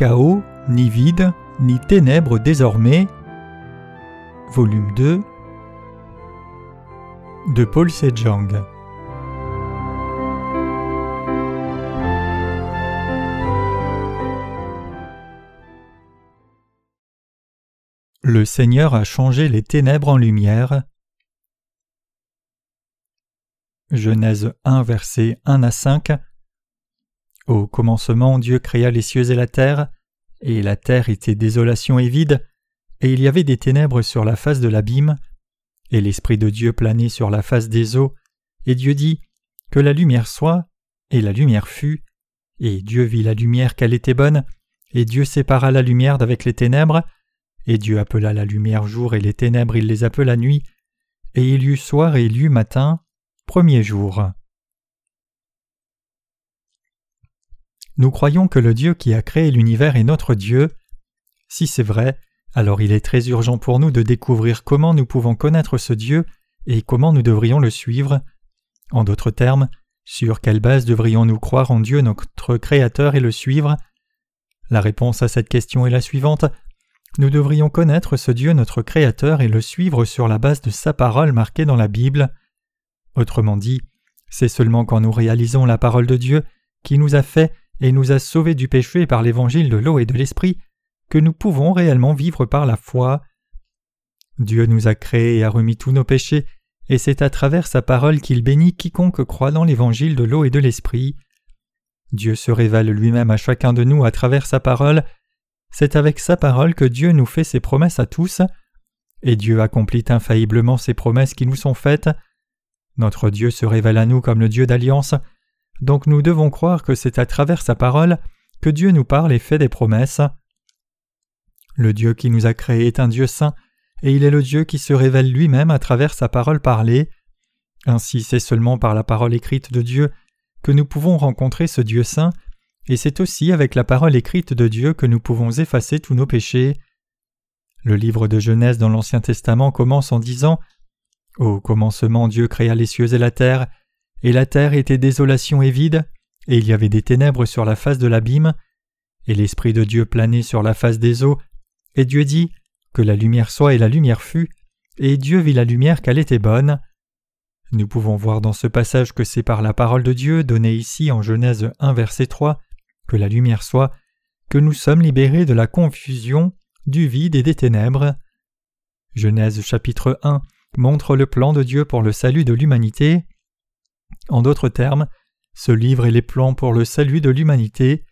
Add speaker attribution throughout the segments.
Speaker 1: chaos, ni vide, ni ténèbres désormais. Volume 2 de Paul Sejong. Le Seigneur a changé les ténèbres en lumière. Genèse 1 versets 1 à 5 Au commencement Dieu créa les cieux et la terre, et la terre était désolation et vide, et il y avait des ténèbres sur la face de l'abîme, et l'Esprit de Dieu planait sur la face des eaux, et Dieu dit Que la lumière soit, et la lumière fut, et Dieu vit la lumière qu'elle était bonne, et Dieu sépara la lumière d'avec les ténèbres, et Dieu appela la lumière jour et les ténèbres il les appela nuit, et il y eut soir et il y eut matin, premier jour. Nous croyons que le Dieu qui a créé l'univers est notre Dieu. Si c'est vrai, alors il est très urgent pour nous de découvrir comment nous pouvons connaître ce Dieu et comment nous devrions le suivre. En d'autres termes, sur quelle base devrions-nous croire en Dieu notre Créateur et le suivre? La réponse à cette question est la suivante. Nous devrions connaître ce Dieu notre Créateur et le suivre sur la base de sa parole marquée dans la Bible. Autrement dit, c'est seulement quand nous réalisons la parole de Dieu qui nous a fait et nous a sauvés du péché par l'évangile de l'eau et de l'esprit que nous pouvons réellement vivre par la foi. Dieu nous a créés et a remis tous nos péchés, et c'est à travers sa parole qu'il bénit quiconque croit dans l'évangile de l'eau et de l'esprit. Dieu se révèle lui-même à chacun de nous à travers sa parole, c'est avec sa parole que Dieu nous fait ses promesses à tous, et Dieu accomplit infailliblement ses promesses qui nous sont faites. Notre Dieu se révèle à nous comme le Dieu d'alliance, donc nous devons croire que c'est à travers sa parole que Dieu nous parle et fait des promesses. Le Dieu qui nous a créés est un Dieu saint, et il est le Dieu qui se révèle lui-même à travers sa parole parlée. Ainsi c'est seulement par la parole écrite de Dieu que nous pouvons rencontrer ce Dieu saint, et c'est aussi avec la parole écrite de Dieu que nous pouvons effacer tous nos péchés. Le livre de Genèse dans l'Ancien Testament commence en disant Au commencement Dieu créa les cieux et la terre, et la terre était désolation et vide, et il y avait des ténèbres sur la face de l'abîme, et l'Esprit de Dieu planait sur la face des eaux, et Dieu dit Que la lumière soit et la lumière fut, et Dieu vit la lumière qu'elle était bonne. Nous pouvons voir dans ce passage que c'est par la parole de Dieu donnée ici en Genèse 1 verset 3 que la lumière soit, que nous sommes libérés de la confusion, du vide et des ténèbres. Genèse chapitre 1 montre le plan de Dieu pour le salut de l'humanité. En d'autres termes, ce livre est les plans pour le salut de l'humanité.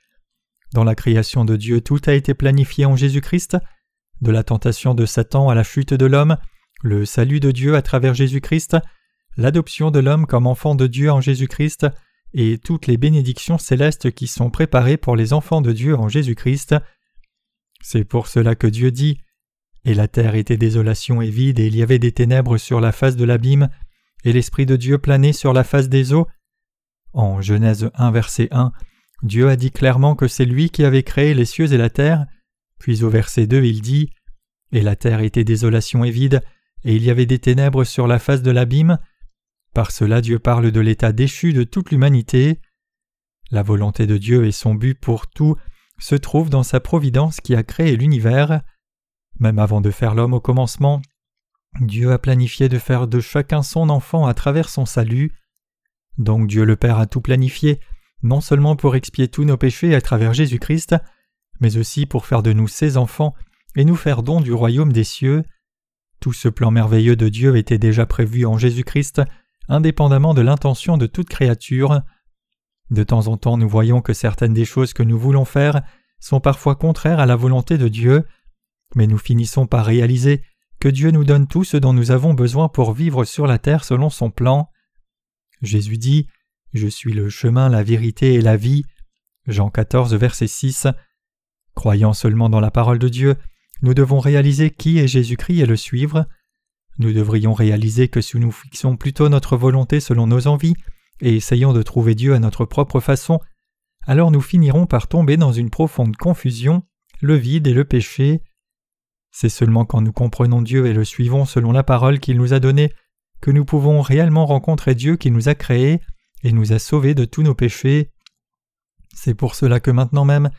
Speaker 1: Dans la création de Dieu, tout a été planifié en Jésus-Christ, de la tentation de Satan à la chute de l'homme, le salut de Dieu à travers Jésus-Christ, l'adoption de l'homme comme enfant de Dieu en Jésus-Christ, et toutes les bénédictions célestes qui sont préparées pour les enfants de Dieu en Jésus-Christ. C'est pour cela que Dieu dit Et la terre était désolation et vide, et il y avait des ténèbres sur la face de l'abîme, et l'Esprit de Dieu planait sur la face des eaux. En Genèse 1, verset 1, Dieu a dit clairement que c'est lui qui avait créé les cieux et la terre, puis au verset 2 il dit Et la terre était désolation et vide, et il y avait des ténèbres sur la face de l'abîme. Par cela Dieu parle de l'état déchu de toute l'humanité. La volonté de Dieu et son but pour tout se trouvent dans sa providence qui a créé l'univers. Même avant de faire l'homme au commencement, Dieu a planifié de faire de chacun son enfant à travers son salut. Donc Dieu le Père a tout planifié, non seulement pour expier tous nos péchés à travers Jésus-Christ, mais aussi pour faire de nous ses enfants et nous faire don du royaume des cieux. Tout ce plan merveilleux de Dieu était déjà prévu en Jésus-Christ, indépendamment de l'intention de toute créature. De temps en temps nous voyons que certaines des choses que nous voulons faire sont parfois contraires à la volonté de Dieu, mais nous finissons par réaliser que Dieu nous donne tout ce dont nous avons besoin pour vivre sur la terre selon son plan. Jésus dit Je suis le chemin, la vérité et la vie. Jean 14, verset 6. Croyant seulement dans la parole de Dieu, nous devons réaliser qui est Jésus-Christ et le suivre. Nous devrions réaliser que si nous fixons plutôt notre volonté selon nos envies et essayons de trouver Dieu à notre propre façon, alors nous finirons par tomber dans une profonde confusion, le vide et le péché. C'est seulement quand nous comprenons Dieu et le suivons selon la parole qu'il nous a donnée que nous pouvons réellement rencontrer Dieu qui nous a créés et nous a sauvés de tous nos péchés. C'est pour cela que maintenant même,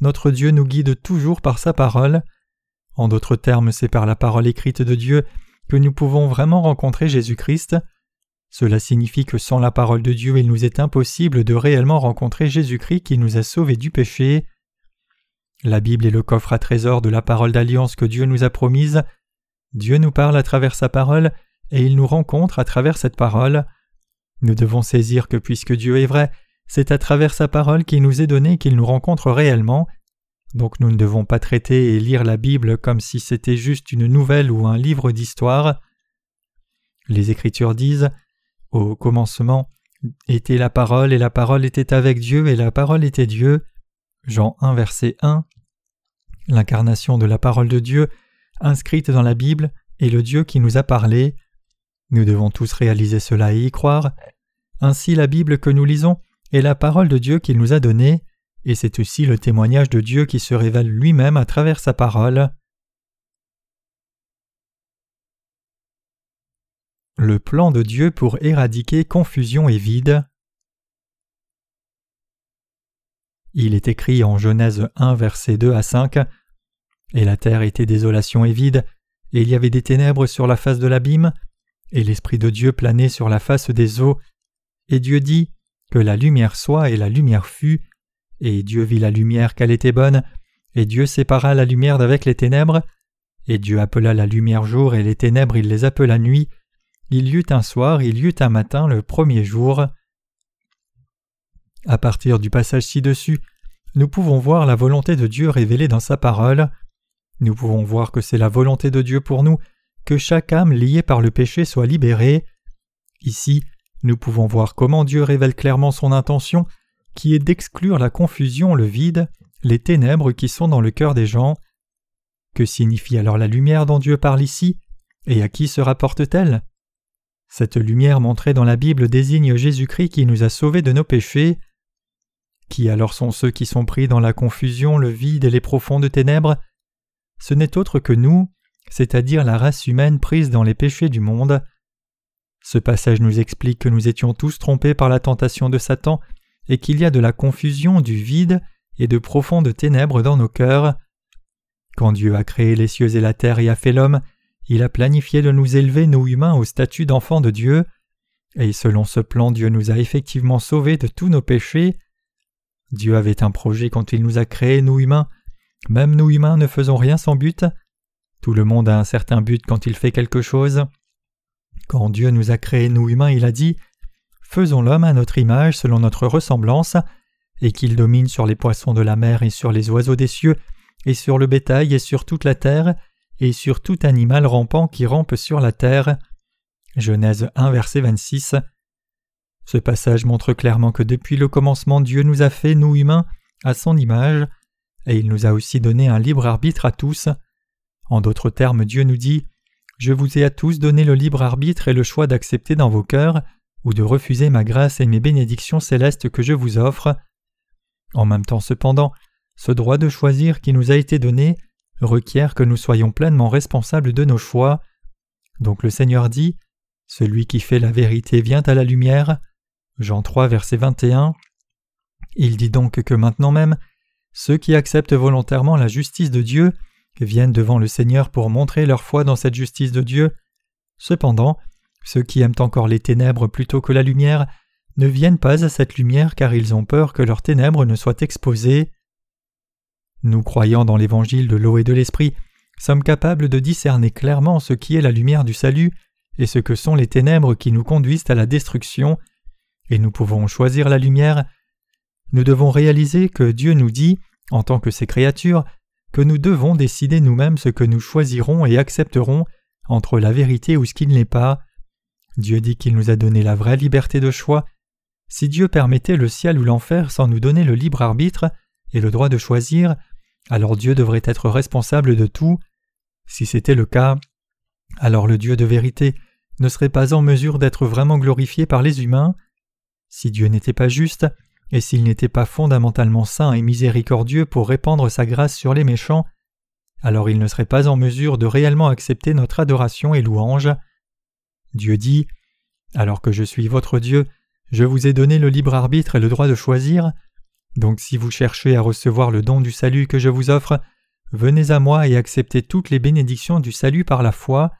Speaker 1: notre Dieu nous guide toujours par sa parole. En d'autres termes, c'est par la parole écrite de Dieu que nous pouvons vraiment rencontrer Jésus-Christ. Cela signifie que sans la parole de Dieu il nous est impossible de réellement rencontrer Jésus-Christ qui nous a sauvés du péché. La Bible est le coffre à trésor de la parole d'alliance que Dieu nous a promise. Dieu nous parle à travers sa parole et il nous rencontre à travers cette parole. Nous devons saisir que puisque Dieu est vrai, c'est à travers sa parole qu'il nous est donné qu'il nous rencontre réellement. Donc nous ne devons pas traiter et lire la Bible comme si c'était juste une nouvelle ou un livre d'histoire. Les Écritures disent au commencement était la parole, et la parole était avec Dieu, et la parole était Dieu. Jean 1, verset 1. L'incarnation de la parole de Dieu, inscrite dans la Bible, est le Dieu qui nous a parlé. Nous devons tous réaliser cela et y croire. Ainsi la Bible que nous lisons est la parole de Dieu qu'il nous a donnée, et c'est aussi le témoignage de Dieu qui se révèle lui-même à travers sa parole. Le plan de Dieu pour éradiquer confusion et vide. Il est écrit en Genèse 1 versets 2 à 5 Et la terre était désolation et vide, et il y avait des ténèbres sur la face de l'abîme, et l'Esprit de Dieu planait sur la face des eaux. Et Dieu dit Que la lumière soit, et la lumière fut. Et Dieu vit la lumière qu'elle était bonne, et Dieu sépara la lumière d'avec les ténèbres. Et Dieu appela la lumière jour, et les ténèbres il les appela nuit. Il y eut un soir, il y eut un matin le premier jour. À partir du passage ci-dessus, nous pouvons voir la volonté de Dieu révélée dans sa parole. Nous pouvons voir que c'est la volonté de Dieu pour nous que chaque âme liée par le péché soit libérée. Ici, nous pouvons voir comment Dieu révèle clairement son intention, qui est d'exclure la confusion, le vide, les ténèbres qui sont dans le cœur des gens. Que signifie alors la lumière dont Dieu parle ici, et à qui se rapporte-t-elle? Cette lumière montrée dans la Bible désigne Jésus-Christ qui nous a sauvés de nos péchés. Qui alors sont ceux qui sont pris dans la confusion, le vide et les profondes ténèbres? Ce n'est autre que nous, c'est-à-dire la race humaine prise dans les péchés du monde. Ce passage nous explique que nous étions tous trompés par la tentation de Satan et qu'il y a de la confusion, du vide et de profondes ténèbres dans nos cœurs. Quand Dieu a créé les cieux et la terre et a fait l'homme, il a planifié de nous élever, nous humains, au statut d'enfants de Dieu, et selon ce plan Dieu nous a effectivement sauvés de tous nos péchés. Dieu avait un projet quand il nous a créés, nous humains. Même nous humains ne faisons rien sans but. Tout le monde a un certain but quand il fait quelque chose. Quand Dieu nous a créés, nous humains, il a dit Faisons l'homme à notre image selon notre ressemblance, et qu'il domine sur les poissons de la mer et sur les oiseaux des cieux, et sur le bétail et sur toute la terre, et sur tout animal rampant qui rampe sur la terre. Genèse 1 verset 26. Ce passage montre clairement que depuis le commencement Dieu nous a fait, nous humains, à son image, et il nous a aussi donné un libre arbitre à tous. En d'autres termes, Dieu nous dit Je vous ai à tous donné le libre arbitre et le choix d'accepter dans vos cœurs, ou de refuser ma grâce et mes bénédictions célestes que je vous offre. En même temps cependant, ce droit de choisir qui nous a été donné requiert que nous soyons pleinement responsables de nos choix. Donc le Seigneur dit Celui qui fait la vérité vient à la lumière. Jean 3, verset 21. Il dit donc que maintenant même, ceux qui acceptent volontairement la justice de Dieu viennent devant le Seigneur pour montrer leur foi dans cette justice de Dieu. Cependant, ceux qui aiment encore les ténèbres plutôt que la lumière ne viennent pas à cette lumière car ils ont peur que leurs ténèbres ne soient exposées. Nous croyant dans l'évangile de l'eau et de l'esprit, sommes capables de discerner clairement ce qui est la lumière du salut et ce que sont les ténèbres qui nous conduisent à la destruction, et nous pouvons choisir la lumière. Nous devons réaliser que Dieu nous dit, en tant que ses créatures, que nous devons décider nous-mêmes ce que nous choisirons et accepterons entre la vérité ou ce qui ne l'est pas. Dieu dit qu'il nous a donné la vraie liberté de choix. Si Dieu permettait le ciel ou l'enfer sans nous donner le libre arbitre et le droit de choisir, alors Dieu devrait être responsable de tout. Si c'était le cas, alors le Dieu de vérité ne serait pas en mesure d'être vraiment glorifié par les humains. Si Dieu n'était pas juste, et s'il n'était pas fondamentalement saint et miséricordieux pour répandre sa grâce sur les méchants, alors il ne serait pas en mesure de réellement accepter notre adoration et louange. Dieu dit Alors que je suis votre Dieu, je vous ai donné le libre arbitre et le droit de choisir. Donc si vous cherchez à recevoir le don du salut que je vous offre, venez à moi et acceptez toutes les bénédictions du salut par la foi.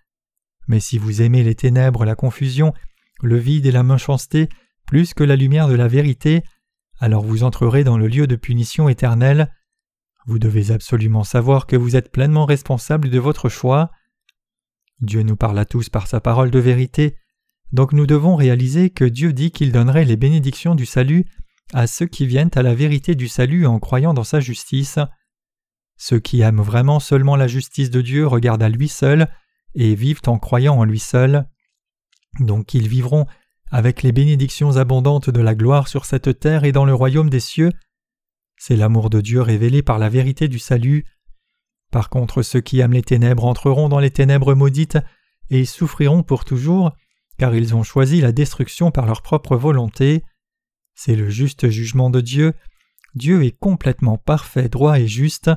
Speaker 1: Mais si vous aimez les ténèbres, la confusion, le vide et la méchanceté, que la lumière de la vérité, alors vous entrerez dans le lieu de punition éternelle. Vous devez absolument savoir que vous êtes pleinement responsable de votre choix. Dieu nous parle à tous par sa parole de vérité, donc nous devons réaliser que Dieu dit qu'il donnerait les bénédictions du salut à ceux qui viennent à la vérité du salut en croyant dans sa justice. Ceux qui aiment vraiment seulement la justice de Dieu regardent à lui seul et vivent en croyant en lui seul. Donc ils vivront avec les bénédictions abondantes de la gloire sur cette terre et dans le royaume des cieux. C'est l'amour de Dieu révélé par la vérité du salut. Par contre, ceux qui aiment les ténèbres entreront dans les ténèbres maudites et souffriront pour toujours, car ils ont choisi la destruction par leur propre volonté. C'est le juste jugement de Dieu. Dieu est complètement parfait, droit et juste.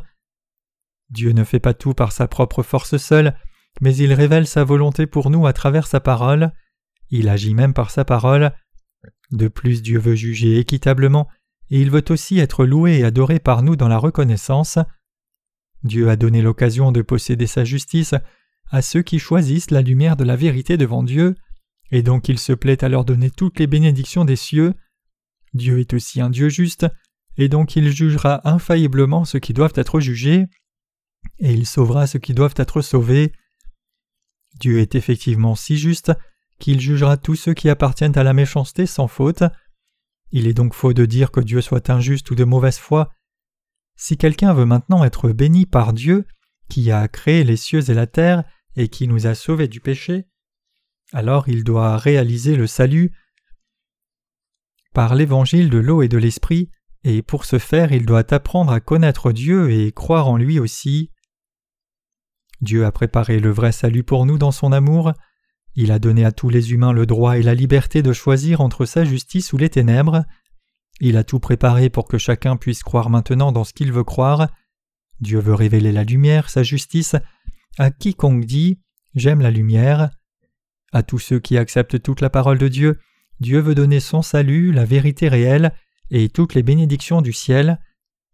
Speaker 1: Dieu ne fait pas tout par sa propre force seule, mais il révèle sa volonté pour nous à travers sa parole. Il agit même par sa parole. De plus, Dieu veut juger équitablement, et il veut aussi être loué et adoré par nous dans la reconnaissance. Dieu a donné l'occasion de posséder sa justice à ceux qui choisissent la lumière de la vérité devant Dieu, et donc il se plaît à leur donner toutes les bénédictions des cieux. Dieu est aussi un Dieu juste, et donc il jugera infailliblement ceux qui doivent être jugés, et il sauvera ceux qui doivent être sauvés. Dieu est effectivement si juste qu'il jugera tous ceux qui appartiennent à la méchanceté sans faute. Il est donc faux de dire que Dieu soit injuste ou de mauvaise foi. Si quelqu'un veut maintenant être béni par Dieu, qui a créé les cieux et la terre et qui nous a sauvés du péché, alors il doit réaliser le salut par l'évangile de l'eau et de l'esprit, et pour ce faire il doit apprendre à connaître Dieu et croire en lui aussi. Dieu a préparé le vrai salut pour nous dans son amour, il a donné à tous les humains le droit et la liberté de choisir entre sa justice ou les ténèbres. Il a tout préparé pour que chacun puisse croire maintenant dans ce qu'il veut croire. Dieu veut révéler la lumière, sa justice, à quiconque dit J'aime la lumière. À tous ceux qui acceptent toute la parole de Dieu, Dieu veut donner son salut, la vérité réelle et toutes les bénédictions du ciel.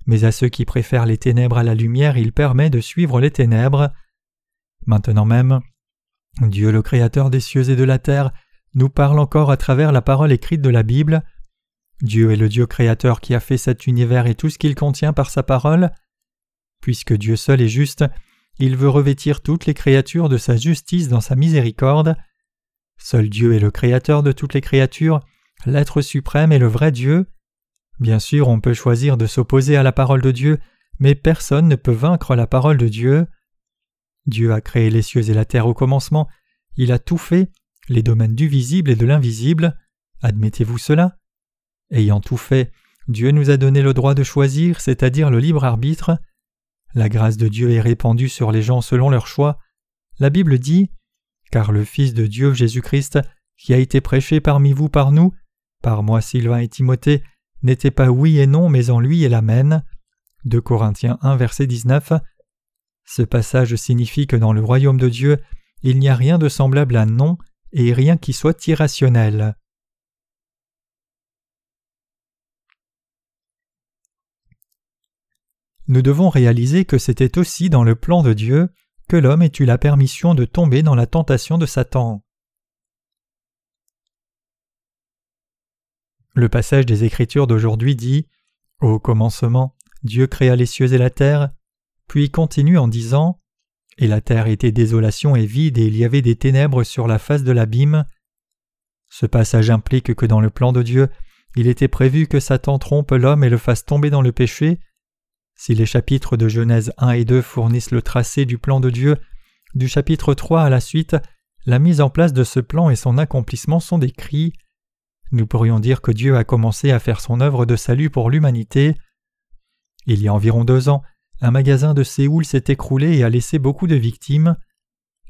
Speaker 1: Mais à ceux qui préfèrent les ténèbres à la lumière, il permet de suivre les ténèbres. Maintenant même, Dieu le Créateur des cieux et de la terre nous parle encore à travers la parole écrite de la Bible. Dieu est le Dieu créateur qui a fait cet univers et tout ce qu'il contient par sa parole. Puisque Dieu seul est juste, il veut revêtir toutes les créatures de sa justice dans sa miséricorde. Seul Dieu est le Créateur de toutes les créatures, l'être suprême et le vrai Dieu. Bien sûr, on peut choisir de s'opposer à la parole de Dieu, mais personne ne peut vaincre la parole de Dieu. Dieu a créé les cieux et la terre au commencement, il a tout fait, les domaines du visible et de l'invisible. Admettez-vous cela? Ayant tout fait, Dieu nous a donné le droit de choisir, c'est-à-dire le libre arbitre. La grâce de Dieu est répandue sur les gens selon leur choix. La Bible dit Car le Fils de Dieu Jésus-Christ, qui a été prêché parmi vous par nous, par moi Sylvain et Timothée, n'était pas oui et non, mais en lui et l'Amen. De Corinthiens 1, verset 19. Ce passage signifie que dans le royaume de Dieu, il n'y a rien de semblable à non et rien qui soit irrationnel. Nous devons réaliser que c'était aussi dans le plan de Dieu que l'homme ait eu la permission de tomber dans la tentation de Satan. Le passage des Écritures d'aujourd'hui dit Au commencement, Dieu créa les cieux et la terre, puis continue en disant Et la terre était désolation et vide, et il y avait des ténèbres sur la face de l'abîme. Ce passage implique que dans le plan de Dieu, il était prévu que Satan trompe l'homme et le fasse tomber dans le péché. Si les chapitres de Genèse 1 et 2 fournissent le tracé du plan de Dieu, du chapitre 3 à la suite, la mise en place de ce plan et son accomplissement sont décrits. Nous pourrions dire que Dieu a commencé à faire son œuvre de salut pour l'humanité. Il y a environ deux ans, un magasin de Séoul s'est écroulé et a laissé beaucoup de victimes.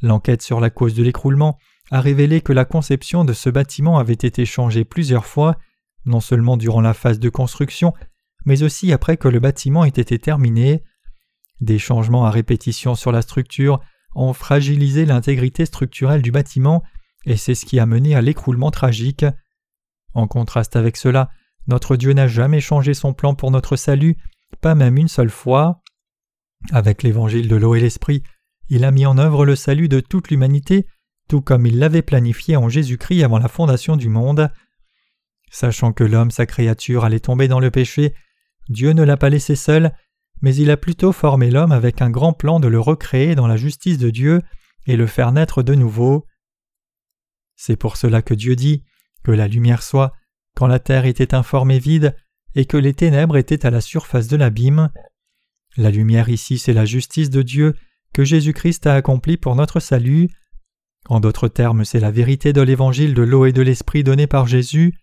Speaker 1: L'enquête sur la cause de l'écroulement a révélé que la conception de ce bâtiment avait été changée plusieurs fois, non seulement durant la phase de construction, mais aussi après que le bâtiment ait été terminé. Des changements à répétition sur la structure ont fragilisé l'intégrité structurelle du bâtiment, et c'est ce qui a mené à l'écroulement tragique. En contraste avec cela, notre Dieu n'a jamais changé son plan pour notre salut, pas même une seule fois. Avec l'évangile de l'eau et l'esprit, il a mis en œuvre le salut de toute l'humanité, tout comme il l'avait planifié en Jésus-Christ avant la fondation du monde. Sachant que l'homme, sa créature, allait tomber dans le péché, Dieu ne l'a pas laissé seul, mais il a plutôt formé l'homme avec un grand plan de le recréer dans la justice de Dieu et le faire naître de nouveau. C'est pour cela que Dieu dit que la lumière soit quand la terre était informée vide et que les ténèbres étaient à la surface de l'abîme. La lumière ici, c'est la justice de Dieu que Jésus-Christ a accomplie pour notre salut. En d'autres termes, c'est la vérité de l'évangile de l'eau et de l'esprit donné par Jésus.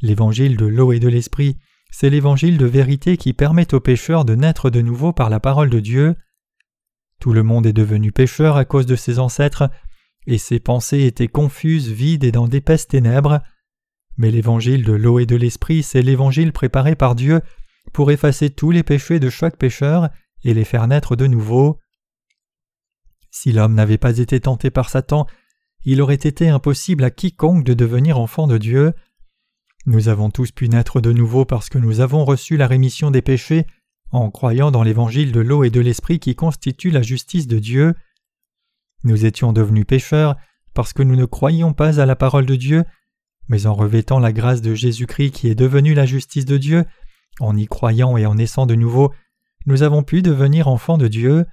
Speaker 1: L'évangile de l'eau et de l'esprit, c'est l'évangile de vérité qui permet aux pécheurs de naître de nouveau par la parole de Dieu. Tout le monde est devenu pécheur à cause de ses ancêtres, et ses pensées étaient confuses, vides et dans d'épaisses ténèbres. Mais l'évangile de l'eau et de l'esprit, c'est l'évangile préparé par Dieu pour effacer tous les péchés de chaque pécheur et les faire naître de nouveau. Si l'homme n'avait pas été tenté par Satan, il aurait été impossible à quiconque de devenir enfant de Dieu. Nous avons tous pu naître de nouveau parce que nous avons reçu la rémission des péchés en croyant dans l'évangile de l'eau et de l'esprit qui constitue la justice de Dieu. Nous étions devenus pécheurs parce que nous ne croyions pas à la parole de Dieu mais en revêtant la grâce de Jésus-Christ qui est devenue la justice de Dieu, en y croyant et en naissant de nouveau, nous avons pu devenir enfants de Dieu.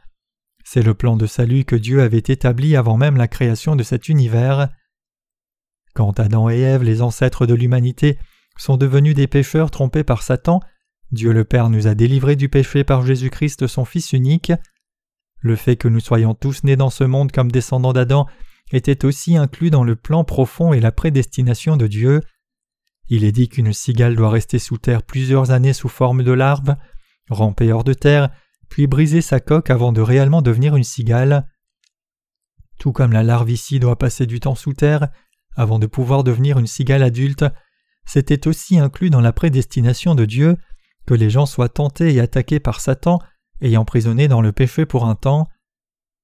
Speaker 1: C'est le plan de salut que Dieu avait établi avant même la création de cet univers. Quand Adam et Ève, les ancêtres de l'humanité, sont devenus des pécheurs trompés par Satan, Dieu le Père nous a délivrés du péché par Jésus-Christ son Fils unique. Le fait que nous soyons tous nés dans ce monde comme descendants d'Adam était aussi inclus dans le plan profond et la prédestination de Dieu. Il est dit qu'une cigale doit rester sous terre plusieurs années sous forme de larve, ramper hors de terre, puis briser sa coque avant de réellement devenir une cigale. Tout comme la larve ici doit passer du temps sous terre avant de pouvoir devenir une cigale adulte, c'était aussi inclus dans la prédestination de Dieu que les gens soient tentés et attaqués par Satan et emprisonnés dans le péché pour un temps.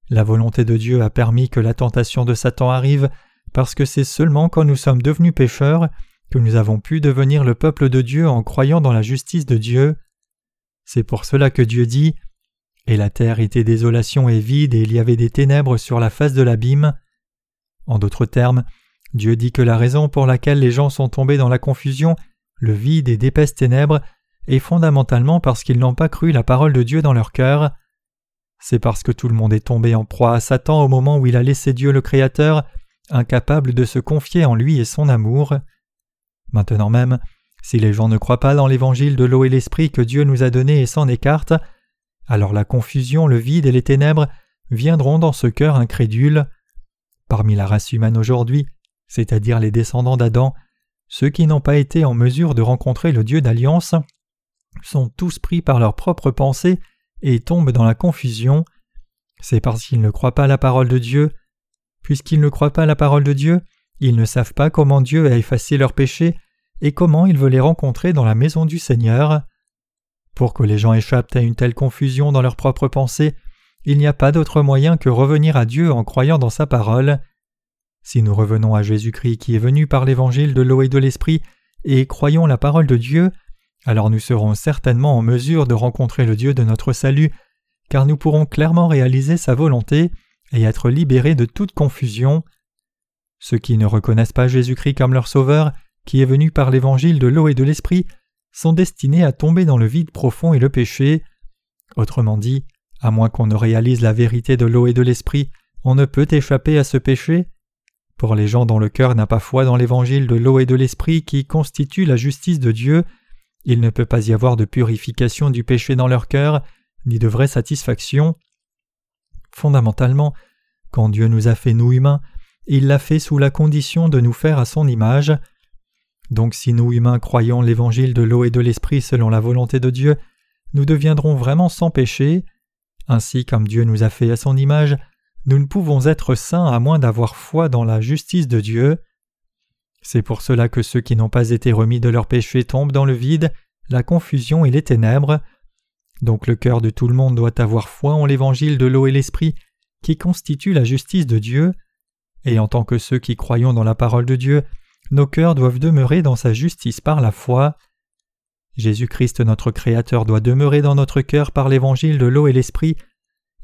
Speaker 1: La volonté de Dieu a permis que la tentation de Satan arrive parce que c'est seulement quand nous sommes devenus pécheurs que nous avons pu devenir le peuple de Dieu en croyant dans la justice de Dieu. C'est pour cela que Dieu dit Et la terre était désolation et vide, et il y avait des ténèbres sur la face de l'abîme. En d'autres termes, Dieu dit que la raison pour laquelle les gens sont tombés dans la confusion, le vide et d'épaisses ténèbres, est fondamentalement parce qu'ils n'ont pas cru la parole de Dieu dans leur cœur. C'est parce que tout le monde est tombé en proie à Satan au moment où il a laissé Dieu le Créateur, incapable de se confier en lui et son amour. Maintenant même, si les gens ne croient pas dans l'évangile de l'eau et l'esprit que Dieu nous a donné et s'en écartent, alors la confusion, le vide et les ténèbres viendront dans ce cœur incrédule. Parmi la race humaine aujourd'hui, c'est-à-dire les descendants d'Adam, ceux qui n'ont pas été en mesure de rencontrer le Dieu d'alliance sont tous pris par leurs propres pensées et tombent dans la confusion, c'est parce qu'ils ne croient pas la parole de Dieu. Puisqu'ils ne croient pas la parole de Dieu, ils ne savent pas comment Dieu a effacé leurs péchés et comment il veut les rencontrer dans la maison du Seigneur. Pour que les gens échappent à une telle confusion dans leurs propres pensées, il n'y a pas d'autre moyen que revenir à Dieu en croyant dans sa parole. Si nous revenons à Jésus-Christ qui est venu par l'évangile de l'eau et de l'esprit et croyons la parole de Dieu, alors nous serons certainement en mesure de rencontrer le Dieu de notre salut, car nous pourrons clairement réaliser sa volonté et être libérés de toute confusion. Ceux qui ne reconnaissent pas Jésus-Christ comme leur Sauveur, qui est venu par l'évangile de l'eau et de l'Esprit, sont destinés à tomber dans le vide profond et le péché. Autrement dit, à moins qu'on ne réalise la vérité de l'eau et de l'Esprit, on ne peut échapper à ce péché. Pour les gens dont le cœur n'a pas foi dans l'évangile de l'eau et de l'Esprit qui constitue la justice de Dieu, il ne peut pas y avoir de purification du péché dans leur cœur, ni de vraie satisfaction. Fondamentalement, quand Dieu nous a fait nous humains, il l'a fait sous la condition de nous faire à son image. Donc si nous humains croyons l'évangile de l'eau et de l'esprit selon la volonté de Dieu, nous deviendrons vraiment sans péché. Ainsi comme Dieu nous a fait à son image, nous ne pouvons être saints à moins d'avoir foi dans la justice de Dieu. C'est pour cela que ceux qui n'ont pas été remis de leurs péchés tombent dans le vide, la confusion et les ténèbres. Donc le cœur de tout le monde doit avoir foi en l'évangile de l'eau et l'esprit, qui constitue la justice de Dieu, et en tant que ceux qui croyons dans la parole de Dieu, nos cœurs doivent demeurer dans sa justice par la foi. Jésus-Christ notre Créateur doit demeurer dans notre cœur par l'évangile de l'eau et l'esprit,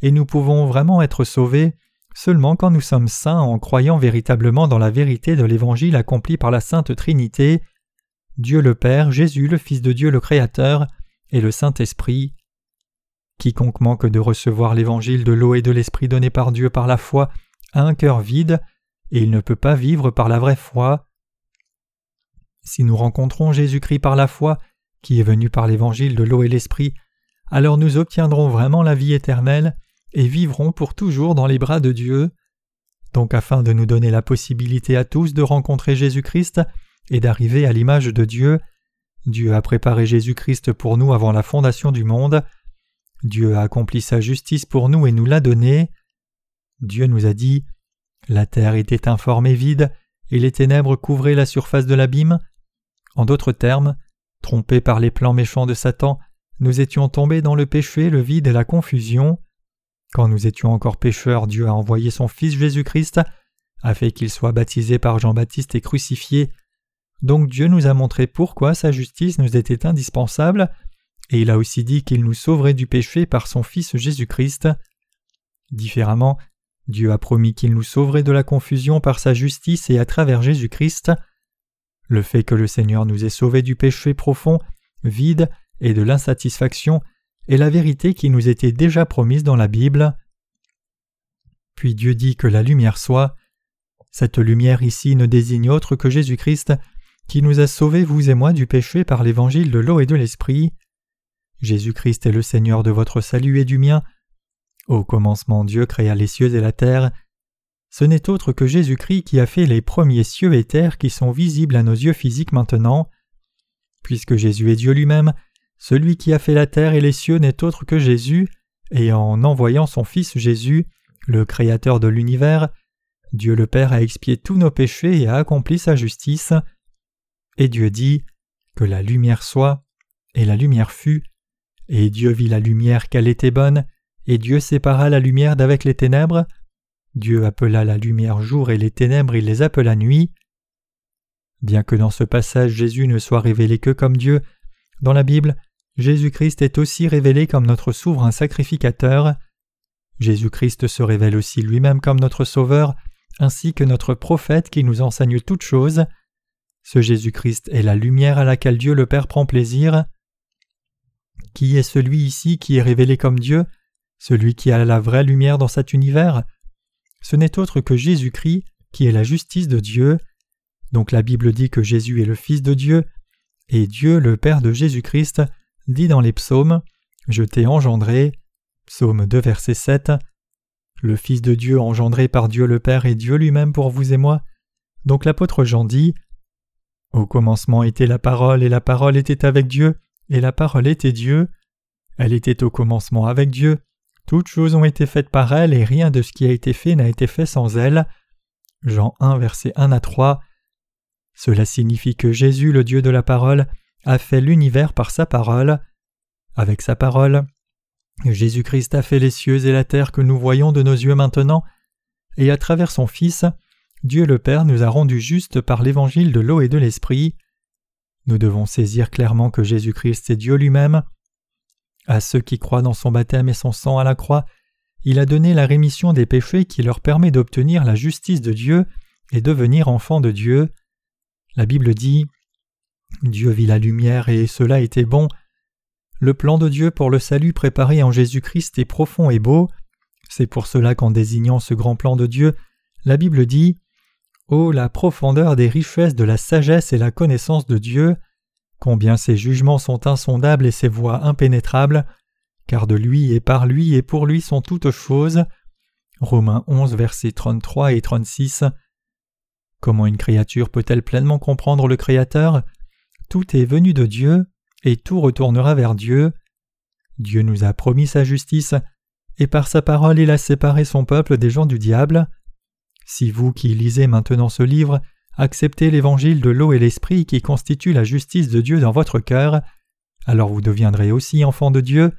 Speaker 1: et nous pouvons vraiment être sauvés seulement quand nous sommes saints en croyant véritablement dans la vérité de l'évangile accompli par la Sainte Trinité, Dieu le Père, Jésus le Fils de Dieu le Créateur, et le Saint-Esprit. Quiconque manque de recevoir l'évangile de l'eau et de l'esprit donné par Dieu par la foi a un cœur vide, et il ne peut pas vivre par la vraie foi. Si nous rencontrons Jésus-Christ par la foi, qui est venu par l'évangile de l'eau et l'esprit, alors nous obtiendrons vraiment la vie éternelle et vivrons pour toujours dans les bras de Dieu. Donc afin de nous donner la possibilité à tous de rencontrer Jésus-Christ et d'arriver à l'image de Dieu, Dieu a préparé Jésus-Christ pour nous avant la fondation du monde. Dieu a accompli sa justice pour nous et nous l'a donnée. Dieu nous a dit La terre était informée vide, et les ténèbres couvraient la surface de l'abîme. En d'autres termes, trompés par les plans méchants de Satan, nous étions tombés dans le péché, le vide et la confusion. Quand nous étions encore pécheurs, Dieu a envoyé son Fils Jésus-Christ, a fait qu'il soit baptisé par Jean-Baptiste et crucifié. Donc Dieu nous a montré pourquoi sa justice nous était indispensable, et il a aussi dit qu'il nous sauverait du péché par son Fils Jésus-Christ. Différemment, Dieu a promis qu'il nous sauverait de la confusion par sa justice et à travers Jésus-Christ. Le fait que le Seigneur nous ait sauvés du péché profond, vide et de l'insatisfaction et la vérité qui nous était déjà promise dans la Bible. Puis Dieu dit que la lumière soit. Cette lumière ici ne désigne autre que Jésus-Christ, qui nous a sauvés, vous et moi, du péché par l'évangile de l'eau et de l'esprit. Jésus-Christ est le Seigneur de votre salut et du mien. Au commencement Dieu créa les cieux et la terre. Ce n'est autre que Jésus-Christ qui a fait les premiers cieux et terres qui sont visibles à nos yeux physiques maintenant. Puisque Jésus est Dieu lui-même, celui qui a fait la terre et les cieux n'est autre que Jésus, et en envoyant son Fils Jésus, le Créateur de l'univers, Dieu le Père a expié tous nos péchés et a accompli sa justice. Et Dieu dit Que la lumière soit, et la lumière fut, et Dieu vit la lumière qu'elle était bonne, et Dieu sépara la lumière d'avec les ténèbres. Dieu appela la lumière jour et les ténèbres il les appela nuit. Bien que dans ce passage Jésus ne soit révélé que comme Dieu, dans la Bible, Jésus-Christ est aussi révélé comme notre souverain sacrificateur. Jésus-Christ se révèle aussi lui-même comme notre Sauveur, ainsi que notre prophète qui nous enseigne toutes choses. Ce Jésus-Christ est la lumière à laquelle Dieu le Père prend plaisir. Qui est celui ici qui est révélé comme Dieu, celui qui a la vraie lumière dans cet univers Ce n'est autre que Jésus-Christ qui est la justice de Dieu. Donc la Bible dit que Jésus est le Fils de Dieu, et Dieu, le Père de Jésus-Christ, dit dans les psaumes Je t'ai engendré. Psaume 2, verset 7. Le Fils de Dieu engendré par Dieu le Père et Dieu lui-même pour vous et moi. Donc l'apôtre Jean dit Au commencement était la parole, et la parole était avec Dieu, et la parole était Dieu. Elle était au commencement avec Dieu. Toutes choses ont été faites par elle, et rien de ce qui a été fait n'a été fait sans elle. Jean 1, verset 1 à 3. Cela signifie que Jésus, le Dieu de la parole, a fait l'univers par sa parole. Avec sa parole, Jésus-Christ a fait les cieux et la terre que nous voyons de nos yeux maintenant, et à travers son Fils, Dieu le Père nous a rendus justes par l'évangile de l'eau et de l'esprit. Nous devons saisir clairement que Jésus-Christ est Dieu lui-même. À ceux qui croient dans son baptême et son sang à la croix, il a donné la rémission des péchés qui leur permet d'obtenir la justice de Dieu et devenir enfants de Dieu. La Bible dit Dieu vit la lumière et cela était bon. Le plan de Dieu pour le salut préparé en Jésus-Christ est profond et beau. C'est pour cela qu'en désignant ce grand plan de Dieu, la Bible dit Oh la profondeur des richesses de la sagesse et la connaissance de Dieu Combien ses jugements sont insondables et ses voies impénétrables Car de lui et par lui et pour lui sont toutes choses. Romains 11, versets 33 et 36. Comment une créature peut-elle pleinement comprendre le Créateur? Tout est venu de Dieu, et tout retournera vers Dieu. Dieu nous a promis sa justice, et par sa parole il a séparé son peuple des gens du diable. Si vous qui lisez maintenant ce livre acceptez l'évangile de l'eau et l'esprit qui constitue la justice de Dieu dans votre cœur, alors vous deviendrez aussi enfant de Dieu.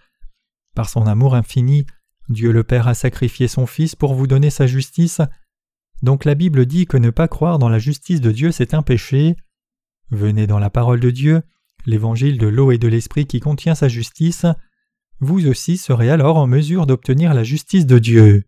Speaker 1: Par son amour infini, Dieu le Père a sacrifié son Fils pour vous donner sa justice, donc la Bible dit que ne pas croire dans la justice de Dieu c'est un péché. Venez dans la parole de Dieu, l'évangile de l'eau et de l'esprit qui contient sa justice, vous aussi serez alors en mesure d'obtenir la justice de Dieu.